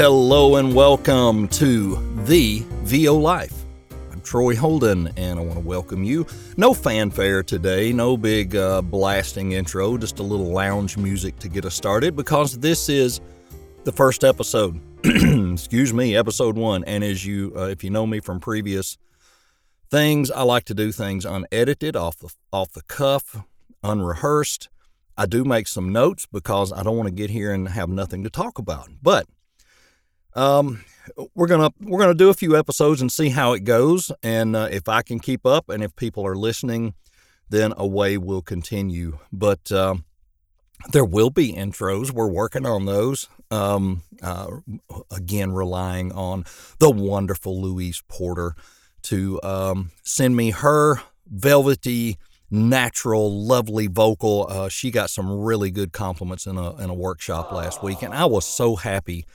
Hello and welcome to the VO Life. I'm Troy Holden and I want to welcome you. No fanfare today, no big uh, blasting intro, just a little lounge music to get us started because this is the first episode. Excuse me, episode one. And as you, uh, if you know me from previous things, I like to do things unedited, off the off the cuff, unrehearsed. I do make some notes because I don't want to get here and have nothing to talk about. But um, we're gonna we're gonna do a few episodes and see how it goes, and uh, if I can keep up, and if people are listening, then away we'll continue. But uh, there will be intros. We're working on those. Um, uh, again, relying on the wonderful Louise Porter to um, send me her velvety, natural, lovely vocal. Uh, she got some really good compliments in a in a workshop last week, and I was so happy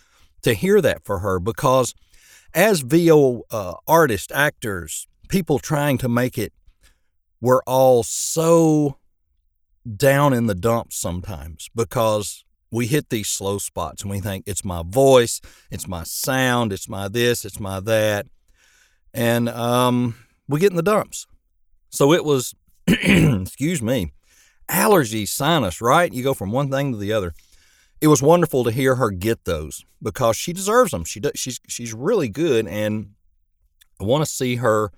to hear that for her because as VO uh, artists, actors, people trying to make it, we're all so down in the dumps sometimes because we hit these slow spots and we think it's my voice, it's my sound, it's my this, it's my that. And um, we get in the dumps. So it was, excuse me, allergies, sinus, right? You go from one thing to the other. It was wonderful to hear her get those because she deserves them. She does, she's she's really good, and I want to see her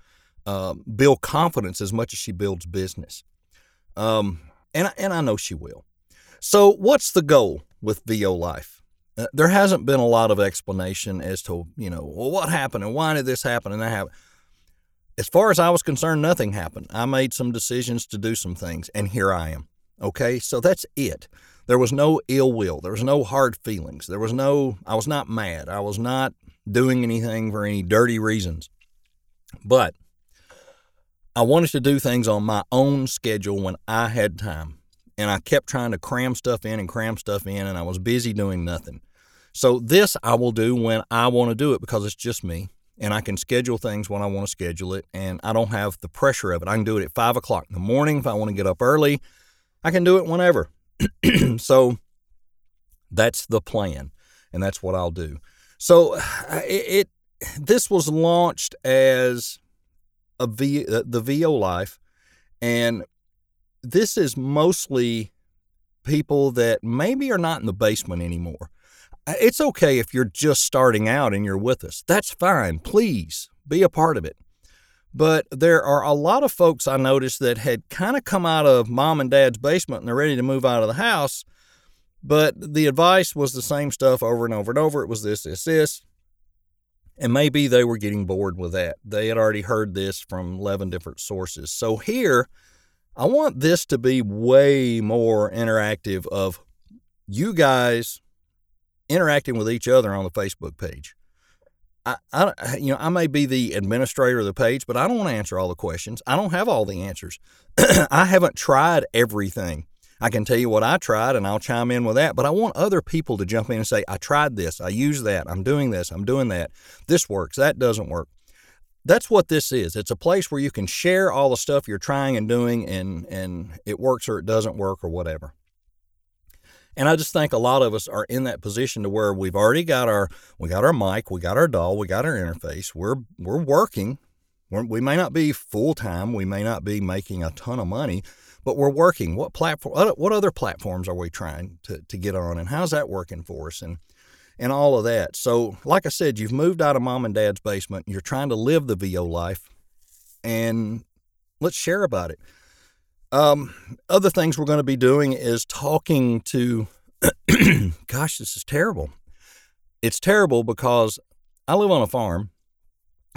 uh, build confidence as much as she builds business. Um, and and I know she will. So, what's the goal with VO Life? Uh, there hasn't been a lot of explanation as to you know well what happened and why did this happen and that happen. As far as I was concerned, nothing happened. I made some decisions to do some things, and here I am. Okay, so that's it. There was no ill will. There was no hard feelings. There was no. I was not mad. I was not doing anything for any dirty reasons. But I wanted to do things on my own schedule when I had time. And I kept trying to cram stuff in and cram stuff in, and I was busy doing nothing. So, this I will do when I want to do it because it's just me. And I can schedule things when I want to schedule it. And I don't have the pressure of it. I can do it at five o'clock in the morning if I want to get up early. I can do it whenever. so, that's the plan. And that's what I'll do. So, it, it this was launched as a v, the VO life, and this is mostly people that maybe are not in the basement anymore. Uh, it's okay if you're just starting out and you're with us. That's fine. Please be a part of it. But there are a lot of folks I noticed that had kind of come out of mom and dad's basement and they're ready to move out of the house. But the advice was the same stuff over and over and over. It was this, this, this. And maybe they were getting bored with that. They had already heard this from 11 different sources. So here, I want this to be way more interactive of you guys interacting with each other on the Facebook page. I, I, you know, I may be the administrator of the page, but I don't want to answer all the questions. I don't have all the answers. I haven't tried everything. I can tell you what I tried and I'll chime in with that, but I want other people to jump in and say, I tried this, I used that, I'm doing this, I'm doing that. This works, that doesn't work. That's what this is. It's a place where you can share all the stuff you're trying and doing and and it works or it doesn't work or whatever. And I just think a lot of us are in that position to where we've already got our we got our mic, we got our DAW, we got our interface. We're we're working. We're, we may not be full time, we may not be making a ton of money, but we're working. What platform? What other platforms are we trying to, to get on, and how's that working for us, and and all of that. So, like I said, you've moved out of mom and dad's basement. You're trying to live the VO life, and let's share about it. Um, other things we're going to be doing is talking to. gosh, this is terrible. It's terrible because I live on a farm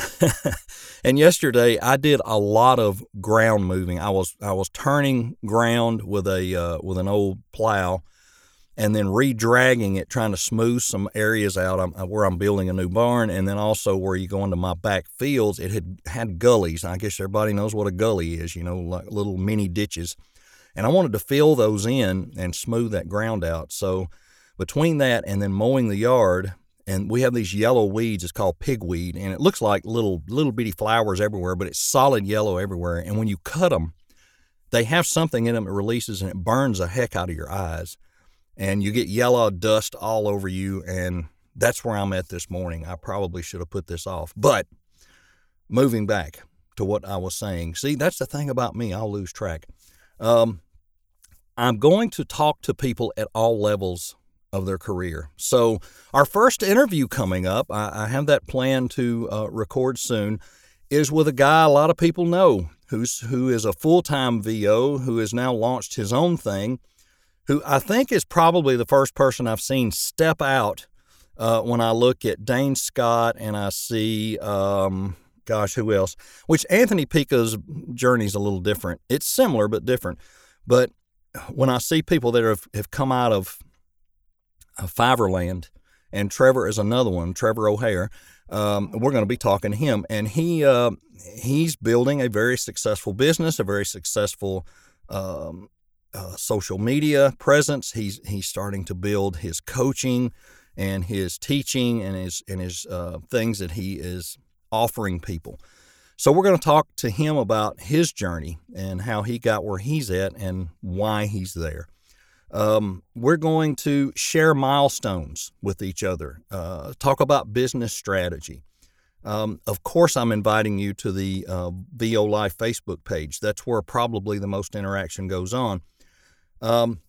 and yesterday I did a lot of ground moving. I was I was turning ground with a uh, with an old plow, and then re-dragging it, trying to smooth some areas out I'm, where I'm building a new barn, and then also where you go into my back fields. It had had gullies. I guess everybody knows what a gully is. You know, like little mini ditches, and I wanted to fill those in and smooth that ground out. So between that and then mowing the yard and we have these yellow weeds. It's called pigweed, and it looks like little little bitty flowers everywhere, but it's solid yellow everywhere. And when you cut them, they have something in them that releases and it burns the heck out of your eyes, and you get yellow dust all over you. And that's where I'm at this morning. I probably should have put this off. But moving back to what I was saying, see, that's the thing about me, I'll lose track. Um, I'm going to talk to people at all levels of their career. So, our first interview coming up, I, I have that plan to uh, record soon, is with a guy a lot of people know who's who is a full time VO who has now launched his own thing, who I think is probably the first person I've seen step out uh, when I look at Dane Scott and I see, um, gosh, who else? Which Anthony Pica's journey is a little different. It's similar but different. But when I see people that have, have come out of Fiverrland, and Trevor is another one, Trevor O'Hare. Um, we're going to be talking to him, and he uh, he's building a very successful business, a very successful um, uh, social media presence. He's he's starting to build his coaching and his teaching and his and his uh, things that he is offering people. So we're going to talk to him about his journey and how he got where he's at and why he's there. Um, we're going to share milestones with each other, uh, talk about business strategy. Um, of course, I'm inviting you to the uh, VO Life Facebook page. That's where probably the most interaction goes on. Um,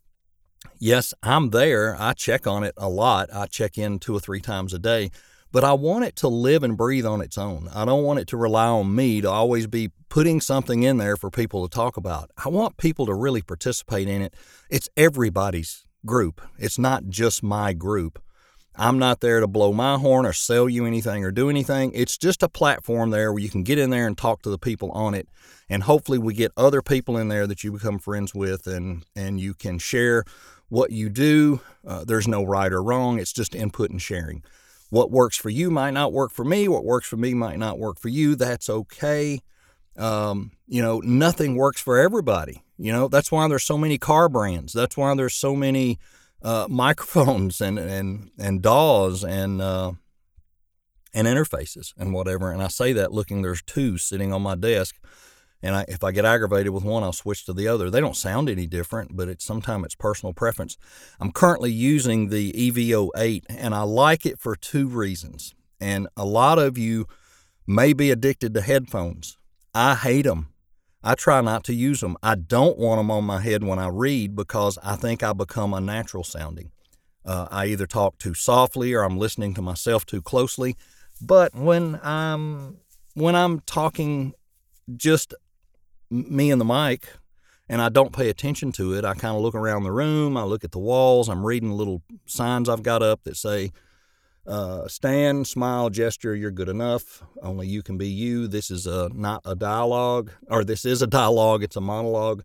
yes, I'm there. I check on it a lot. I check in two or three times a day, but I want it to live and breathe on its own. I don't want it to rely on me to always be putting something in there for people to talk about. I want people to really participate in it. It's everybody's group, it's not just my group. I'm not there to blow my horn or sell you anything or do anything. It's just a platform there where you can get in there and talk to the people on it. And hopefully we get other people in there that you become friends with and, and you can share what you do. Uh, there's no right or wrong. It's just input and sharing. What works for you might not work for me. What works for me might not work for you. That's okay. Um, you know, nothing works for everybody. You know, that's why there's so many car brands. That's why there's so many uh, microphones and and and DAWs and uh, and interfaces and whatever. And I say that looking there's two sitting on my desk, and I, if I get aggravated with one, I'll switch to the other. They don't sound any different, but it's sometimes it's personal preference. I'm currently using the EVO 8, and I like it for two reasons. And a lot of you may be addicted to headphones. I hate them. I try not to use them. I don't want them on my head when I read because I think I become unnatural sounding. Uh, I either talk too softly or I'm listening to myself too closely. But when I'm when I'm talking just me and the mic and I don't pay attention to it, I kind of look around the room, I look at the walls, I'm reading little signs I've got up that say uh, stand, smile, gesture, you're good enough. Only you can be you. This is a, not a dialogue, or this is a dialogue, it's a monologue.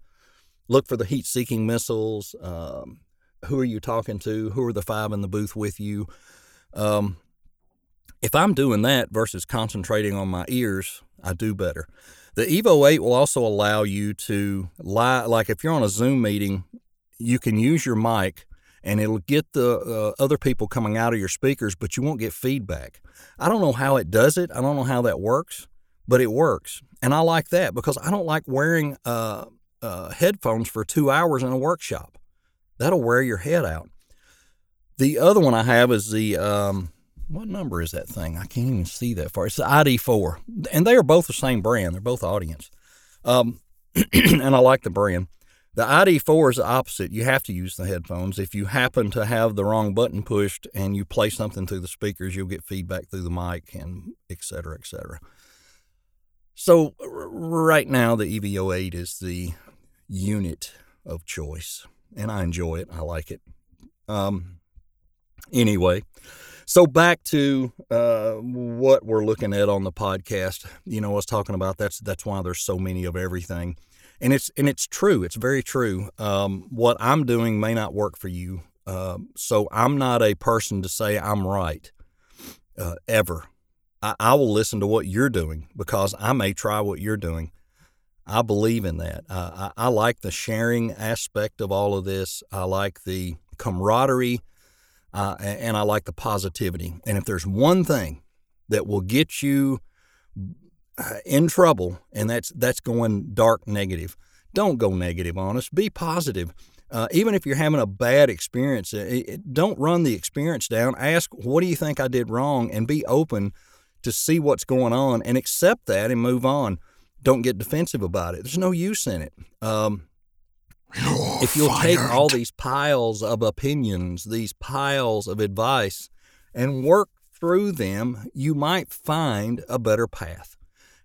Look for the heat seeking missiles. Um, who are you talking to? Who are the five in the booth with you? Um, if I'm doing that versus concentrating on my ears, I do better. The Evo 8 will also allow you to lie, like if you're on a Zoom meeting, you can use your mic and it'll get the uh, other people coming out of your speakers, but you won't get feedback. I don't know how it does it. I don't know how that works, but it works. And I like that because I don't like wearing uh, uh, headphones for two hours in a workshop. That'll wear your head out. The other one I have is the, um, what number is that thing? I can't even see that far. It's the ID4. And they are both the same brand, they're both Audient. Um, and I like the brand. The ID4 is the opposite. You have to use the headphones. If you happen to have the wrong button pushed and you play something through the speakers, you'll get feedback through the mic and et cetera, et cetera. So, right now, the EVO 8 is the unit of choice, and I enjoy it. I like it. Um, anyway, so back to uh, what we're looking at on the podcast. You know, I was talking about that's that's why there's so many of everything and it's and it's true. It's very true. Um, what I'm doing may not work for you, uh, so I'm not a person to say I'm right uh, ever. I, I, will listen to what you're doing because I may try what you're doing. I believe in that. Uh, I, I like the sharing aspect of all of this. I like the camaraderie, uh, and I like the positivity. And if there's one thing that will get you in trouble and that's that's going dark negative don't go negative on us be positive Uh, even if you're having a bad experience, it, it, don't run the experience down. Ask, what do you think I did wrong? And be open to see what's going on and accept that and move on. Don't get defensive about it. There's no use in it. Um, if you'll fired. take all these piles of opinions, these piles of advice, and work through them, you might find a better path.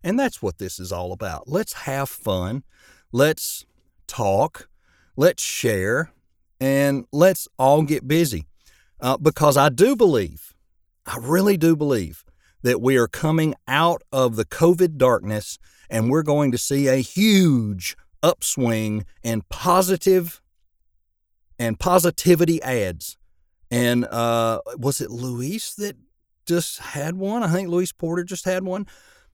And that's what this is all about. Let's have fun. Let's talk. Let's share. And let's all get busy. Uh, because I do believe, I really do believe, that we are coming out of the COVID darkness and we're going to see a huge upswing and positive and positivity ads. And uh, was it Louise that just had one? I think Louise Porter just had one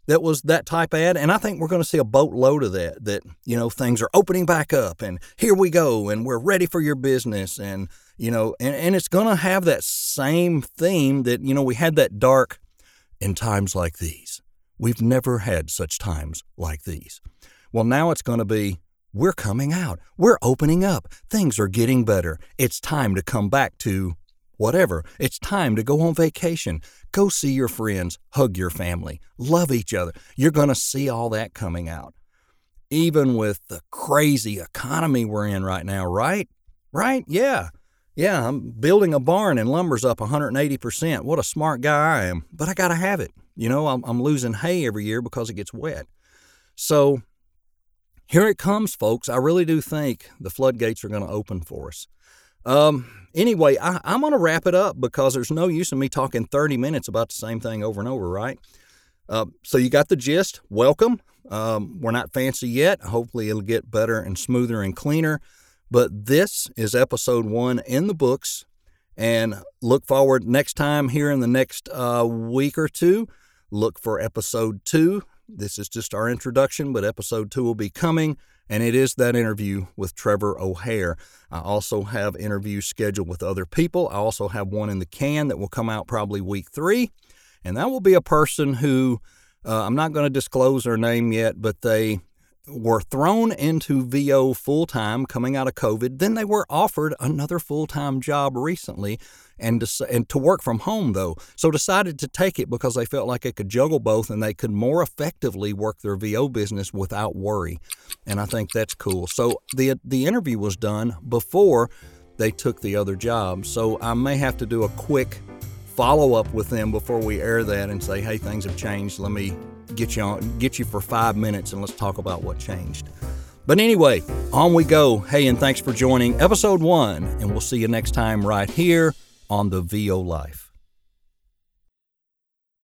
that was that type ad. And I think we're going to see a boatload of that, that, you know, things are opening back up and here we go and we're ready for your business. And, you know, and, and it's going to have that same theme that, you know, we had that dark in times like these. We've never had such times like these. Well, now it's going to be we're coming out. We're opening up. Things are getting better. It's time to come back to whatever. It's time to go on vacation. Go see your friends, hug your family, love each other. You're going to see all that coming out. Even with the crazy economy we're in right now, right? Right? Yeah. Yeah, I'm building a barn and lumber's up 180%. What a smart guy I am. But I got to have it. You know, I'm, I'm losing hay every year because it gets wet. So here it comes, folks. I really do think the floodgates are going to open for us. Um, anyway, I, am going to wrap it up because there's no use in me talking 30 minutes about the same thing over and over, right? Uh, so you got the gist. Welcome. Um, we're not fancy yet. Hopefully, it'll get better and smoother and cleaner. But this is episode one in the books. And look forward next time here in the next uh, week or two. Look for episode two. This is just our introduction, but episode two will be coming. And it is that interview with Trevor O'Hare. I also have interviews scheduled with other people. I also have one in the can that will come out probably week three. And that will be a person who uh, I'm not going to disclose their name yet, but they were thrown into VO full time coming out of COVID. Then they were offered another full time job recently and to, and to work from home though. So decided to take it because they felt like they could juggle both and they could more effectively work their VO business without worry. And I think that's cool. So the the interview was done before they took the other job. So I may have to do a quick follow up with them before we air that and say, "Hey, things have changed. Let me get you on, get you for five minutes, and let's talk about what changed." But anyway, on we go. Hey, and thanks for joining episode one, and we'll see you next time right here on the VO Life.